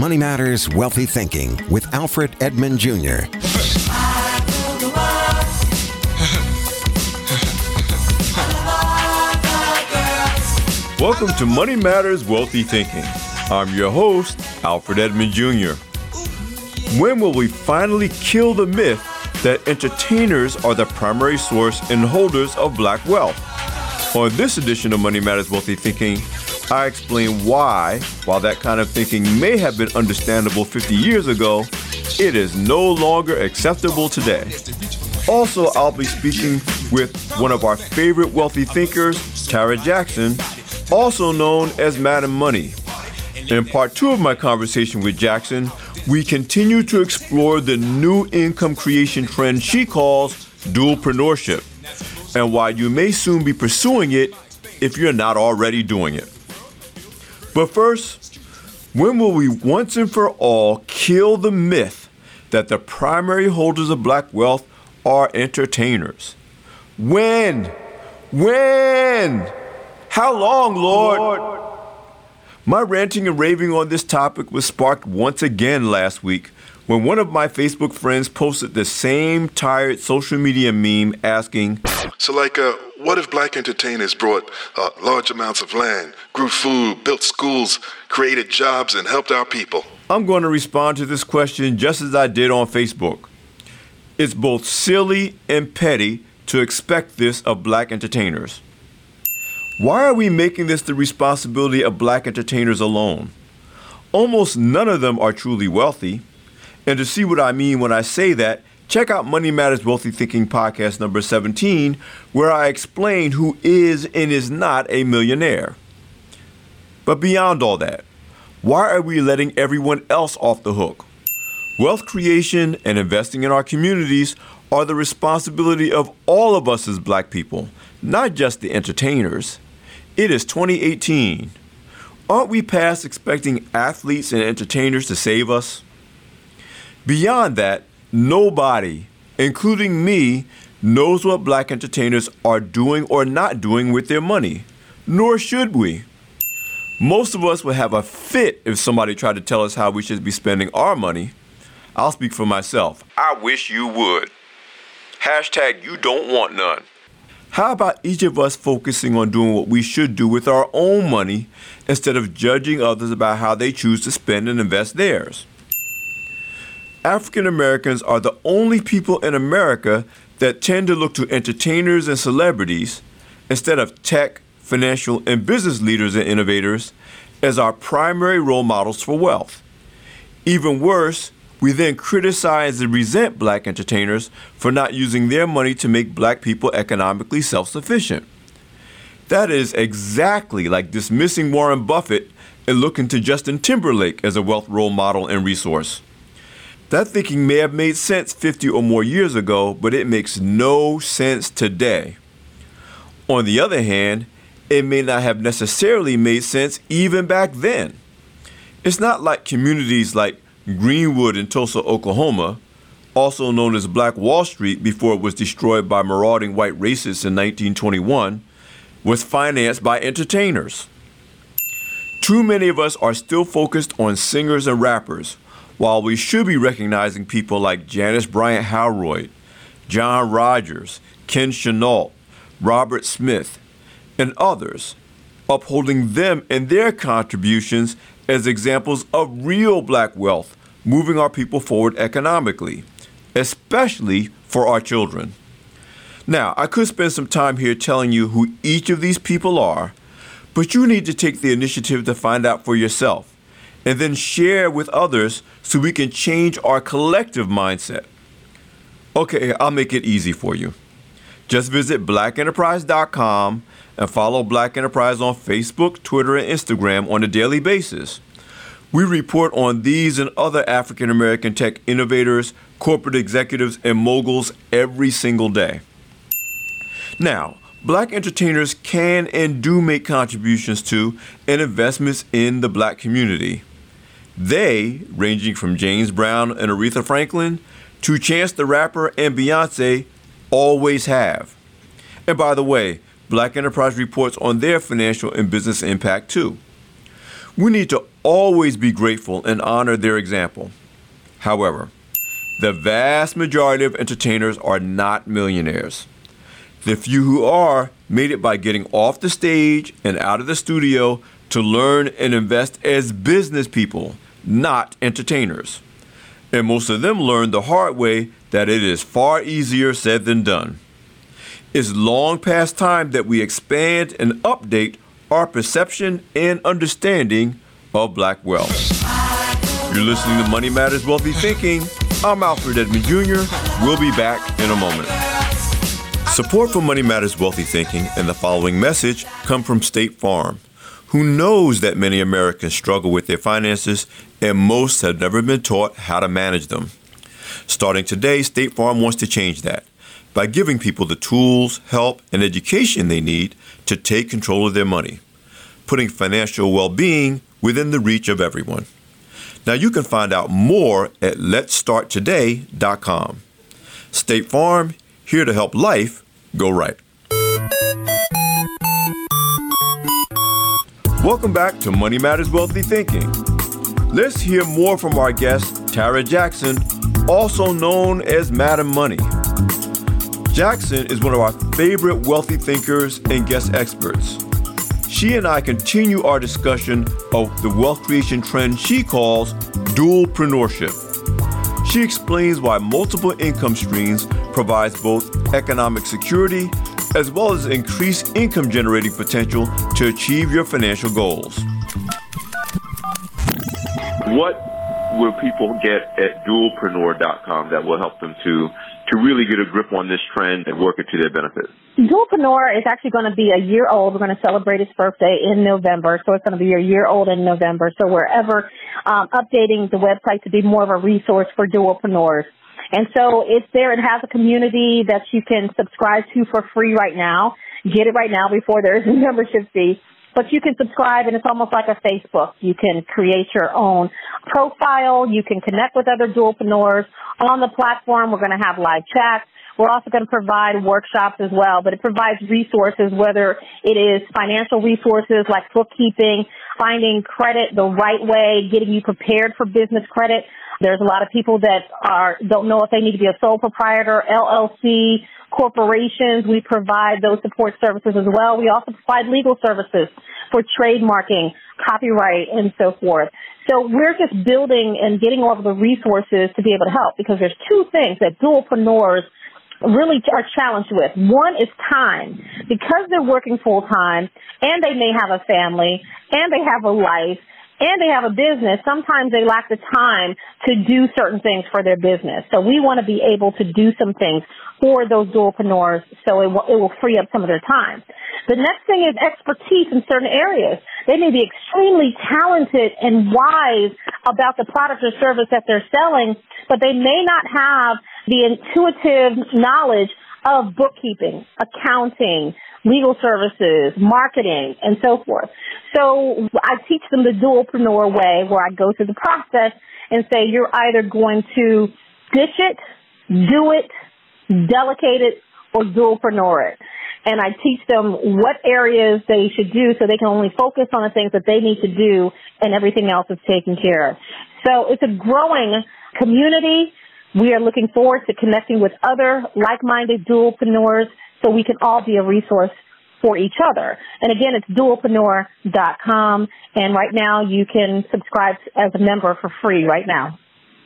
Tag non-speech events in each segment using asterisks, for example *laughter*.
Money Matters Wealthy Thinking with Alfred Edmond Jr. Welcome to Money Matters Wealthy Thinking. I'm your host, Alfred Edmond Jr. When will we finally kill the myth that entertainers are the primary source and holders of black wealth? On this edition of Money Matters Wealthy Thinking, I explain why, while that kind of thinking may have been understandable 50 years ago, it is no longer acceptable today. Also, I'll be speaking with one of our favorite wealthy thinkers, Tarra Jackson, also known as Madam Money. In part two of my conversation with Jackson, we continue to explore the new income creation trend she calls dualpreneurship and why you may soon be pursuing it if you're not already doing it. But first, when will we once and for all kill the myth that the primary holders of black wealth are entertainers? When? When? How long, Lord? My ranting and raving on this topic was sparked once again last week when one of my Facebook friends posted the same tired social media meme asking, So, like, uh, what if black entertainers brought uh, large amounts of land, grew food, built schools, created jobs, and helped our people? I'm going to respond to this question just as I did on Facebook. It's both silly and petty to expect this of black entertainers. Why are we making this the responsibility of black entertainers alone? Almost none of them are truly wealthy. And to see what I mean when I say that, check out Money Matters Wealthy Thinking podcast number 17, where I explain who is and is not a millionaire. But beyond all that, why are we letting everyone else off the hook? Wealth creation and investing in our communities are the responsibility of all of us as black people, not just the entertainers. It is 2018. Aren't we past expecting athletes and entertainers to save us? Beyond that, nobody, including me, knows what black entertainers are doing or not doing with their money, nor should we. Most of us would have a fit if somebody tried to tell us how we should be spending our money. I'll speak for myself. I wish you would. Hashtag you don't want none. How about each of us focusing on doing what we should do with our own money instead of judging others about how they choose to spend and invest theirs? African Americans are the only people in America that tend to look to entertainers and celebrities instead of tech, financial, and business leaders and innovators as our primary role models for wealth. Even worse, we then criticize and resent black entertainers for not using their money to make black people economically self sufficient. That is exactly like dismissing Warren Buffett and looking to Justin Timberlake as a wealth role model and resource. That thinking may have made sense 50 or more years ago, but it makes no sense today. On the other hand, it may not have necessarily made sense even back then. It's not like communities like Greenwood in Tulsa, Oklahoma, also known as Black Wall Street before it was destroyed by marauding white racists in 1921, was financed by entertainers. Too many of us are still focused on singers and rappers, while we should be recognizing people like Janice Bryant Howroyd, John Rogers, Ken Chenault, Robert Smith, and others, upholding them and their contributions as examples of real black wealth moving our people forward economically, especially for our children. Now, I could spend some time here telling you who each of these people are, but you need to take the initiative to find out for yourself and then share with others so we can change our collective mindset. Okay, I'll make it easy for you. Just visit blackenterprise.com and follow Black Enterprise on Facebook, Twitter, and Instagram on a daily basis. We report on these and other African American tech innovators, corporate executives, and moguls every single day. Now, black entertainers can and do make contributions to and investments in the black community. They, ranging from James Brown and Aretha Franklin to Chance the Rapper and Beyonce, always have. And by the way, Black Enterprise reports on their financial and business impact too. We need to always be grateful and honor their example. However, the vast majority of entertainers are not millionaires. The few who are made it by getting off the stage and out of the studio to learn and invest as business people, not entertainers. And most of them learned the hard way that it is far easier said than done. It's long past time that we expand and update our perception and understanding of black wealth. You're listening to Money Matters Wealthy Thinking. I'm Alfred Edmond Jr. We'll be back in a moment. Support for Money Matters Wealthy Thinking and the following message come from State Farm, who knows that many Americans struggle with their finances and most have never been taught how to manage them. Starting today, State Farm wants to change that by giving people the tools, help, and education they need to take control of their money, putting financial well being within the reach of everyone. Now you can find out more at letsstarttoday.com. State Farm, here to help life go right. Welcome back to Money Matters Wealthy Thinking. Let's hear more from our guest, Tarra Jackson, also known as Madam Money. Jackson is one of our favorite wealthy thinkers and guest experts. She and I continue our discussion of the wealth creation trend she calls dualpreneurship. She explains why multiple income streams provides both economic security as well as increased income generating potential to achieve your financial goals. What will people get at dualpreneur.com that will help them to to really get a grip on this trend and work it to their benefit? Dualpreneur is actually going to be a year old. We're going to celebrate its birthday in November, so it's going to be a year old in November. So we're ever um, updating the website to be more of a resource for dualpreneurs. And so it's there. It has a community that you can subscribe to for free right now. Get it right now before there is a *laughs* membership fee. But you can subscribe and it's almost like a Facebook. You can create your own profile. You can connect with other dualpreneurs on the platform. We're going to have live chats. We're also going to provide workshops as well, but it provides resources, whether it is financial resources like bookkeeping, finding credit the right way, getting you prepared for business credit. There's a lot of people that are, don't know if they need to be a sole proprietor, LLC, corporations. We provide those support services as well. We also provide legal services for trademarking, copyright, and so forth. So we're just building and getting all of the resources to be able to help because there's two things that dualpreneurs really are challenged with. One is time. Because they're working full time and they may have a family and they have a life, and they have a business, sometimes they lack the time to do certain things for their business. So we want to be able to do some things for those dualpreneurs so it will, it will free up some of their time. The next thing is expertise in certain areas. They may be extremely talented and wise about the product or service that they're selling, but they may not have the intuitive knowledge of bookkeeping, accounting, legal services, marketing, and so forth. So I teach them the dualpreneur way where I go through the process and say you're either going to ditch it, do it, delegate it, or dualpreneur it. And I teach them what areas they should do so they can only focus on the things that they need to do and everything else is taken care of. So it's a growing community. We are looking forward to connecting with other like-minded dualpreneurs so we can all be a resource for each other. And again, it's dualpreneur.com. And right now you can subscribe as a member for free right now.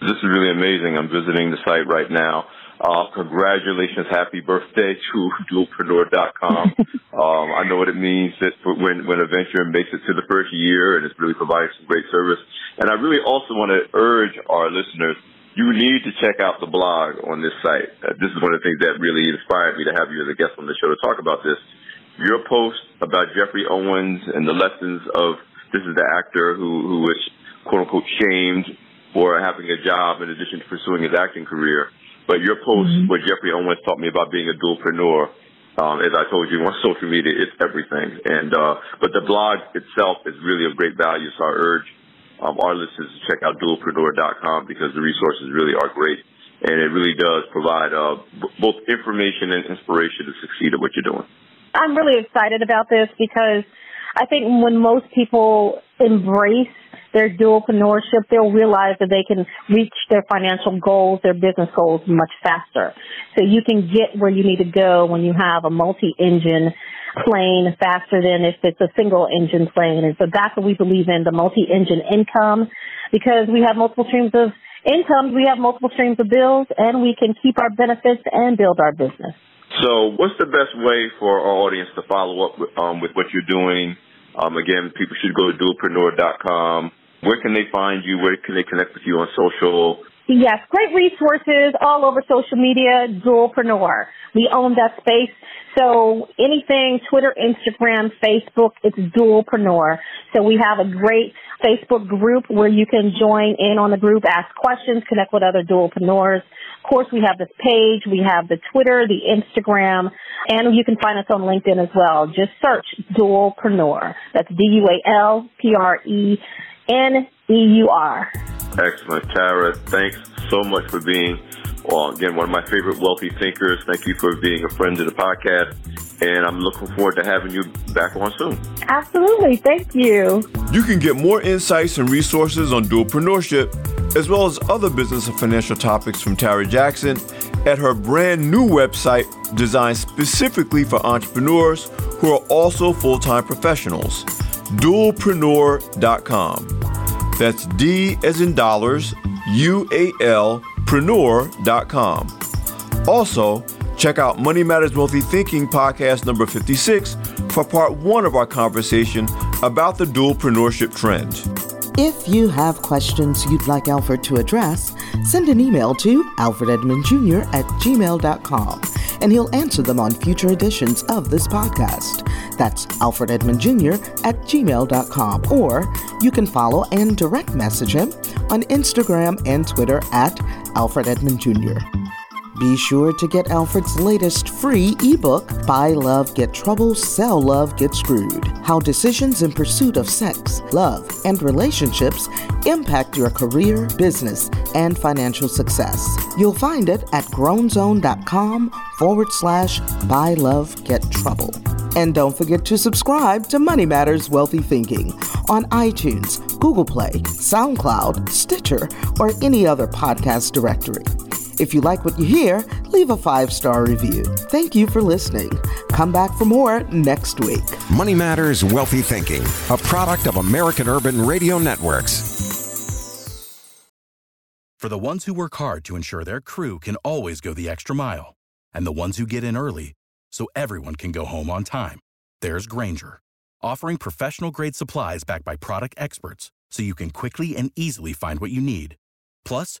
This is really amazing. I'm visiting the site right now. Uh, congratulations, happy birthday to *laughs* dualpreneur.com. *laughs* um, I know what it means that when, when a venture makes it to the first year and it's really providing some great service. And I really also want to urge our listeners you need to check out the blog on this site. Uh, this is one of the things that really inspired me to have you as a guest on the show to talk about this. Your post about Geoffrey Owens and the lessons of this is the actor who who was quote unquote shamed for having a job in addition to pursuing his acting career. But your post mm-hmm. where Geoffrey Owens taught me about being a dualpreneur, um, as I told you on social media, it's everything. And uh, but the blog itself is really of great value. So I urge um, our listeners to check out dualpreneur.com because the resources really are great. And it really does provide uh, b- both information and inspiration to succeed at what you're doing. I'm really excited about this because I think when most people embrace their dualpreneurship, they'll realize that they can reach their financial goals, their business goals much faster. So you can get where you need to go when you have a multi-engine plane faster than if it's a single engine plane. And so that's what we believe in, the multi-engine income, because we have multiple streams of incomes, we have multiple streams of bills, and we can keep our benefits and build our business. So, what's the best way for our audience to follow up with, um, with what you're doing? Um, again, people should go to dualpreneur.com. Where can they find you? Where can they connect with you on social? Yes, great resources all over social media, Dualpreneur. We own that space. So anything, Twitter, Instagram, Facebook, it's Dualpreneur. So we have a great Facebook group where you can join in on the group, ask questions, connect with other Dualpreneurs. Of course, we have this page, we have the Twitter, the Instagram, and you can find us on LinkedIn as well. Just search Dualpreneur. That's D-U-A-L-P-R-E-N-E-U-R. Excellent. Tarra, thanks so much for being, well, again, one of my favorite wealthy thinkers. Thank you for being a friend of the podcast. And I'm looking forward to having you back on soon. Absolutely. Thank you. You can get more insights and resources on dualpreneurship, as well as other business and financial topics from Tarra Jackson at her brand new website designed specifically for entrepreneurs who are also full time professionals. Dualpreneur.com. That's D as in dollars, U A L, preneur.com. Also, check out Money Matters Wealthy Thinking podcast number 56 for part one of our conversation about the dualpreneurship trend. If you have questions you'd like Alfred to address, send an email to alfrededmondjr at gmail.com and he'll answer them on future editions of this podcast. That's Alfred Edmond Jr. at gmail.com. Or you can follow and direct message him on Instagram and Twitter at Alfred Edmond Jr. Be sure to get Alfred's latest free ebook, Buy Love, Get Trouble, Sell Love, Get Screwed How Decisions in Pursuit of Sex, Love, and Relationships Impact Your Career, Business, and Financial Success. You'll find it at grownzone.com forward slash Buy Love, Get Trouble. And don't forget to subscribe to Money Matters Wealthy Thinking on iTunes, Google Play, SoundCloud, Stitcher, or any other podcast directory. If you like what you hear, leave a five star review. Thank you for listening. Come back for more next week. Money Matters Wealthy Thinking, a product of American Urban Radio Networks. For the ones who work hard to ensure their crew can always go the extra mile, and the ones who get in early so everyone can go home on time, there's Grainger, offering professional grade supplies backed by product experts so you can quickly and easily find what you need. Plus,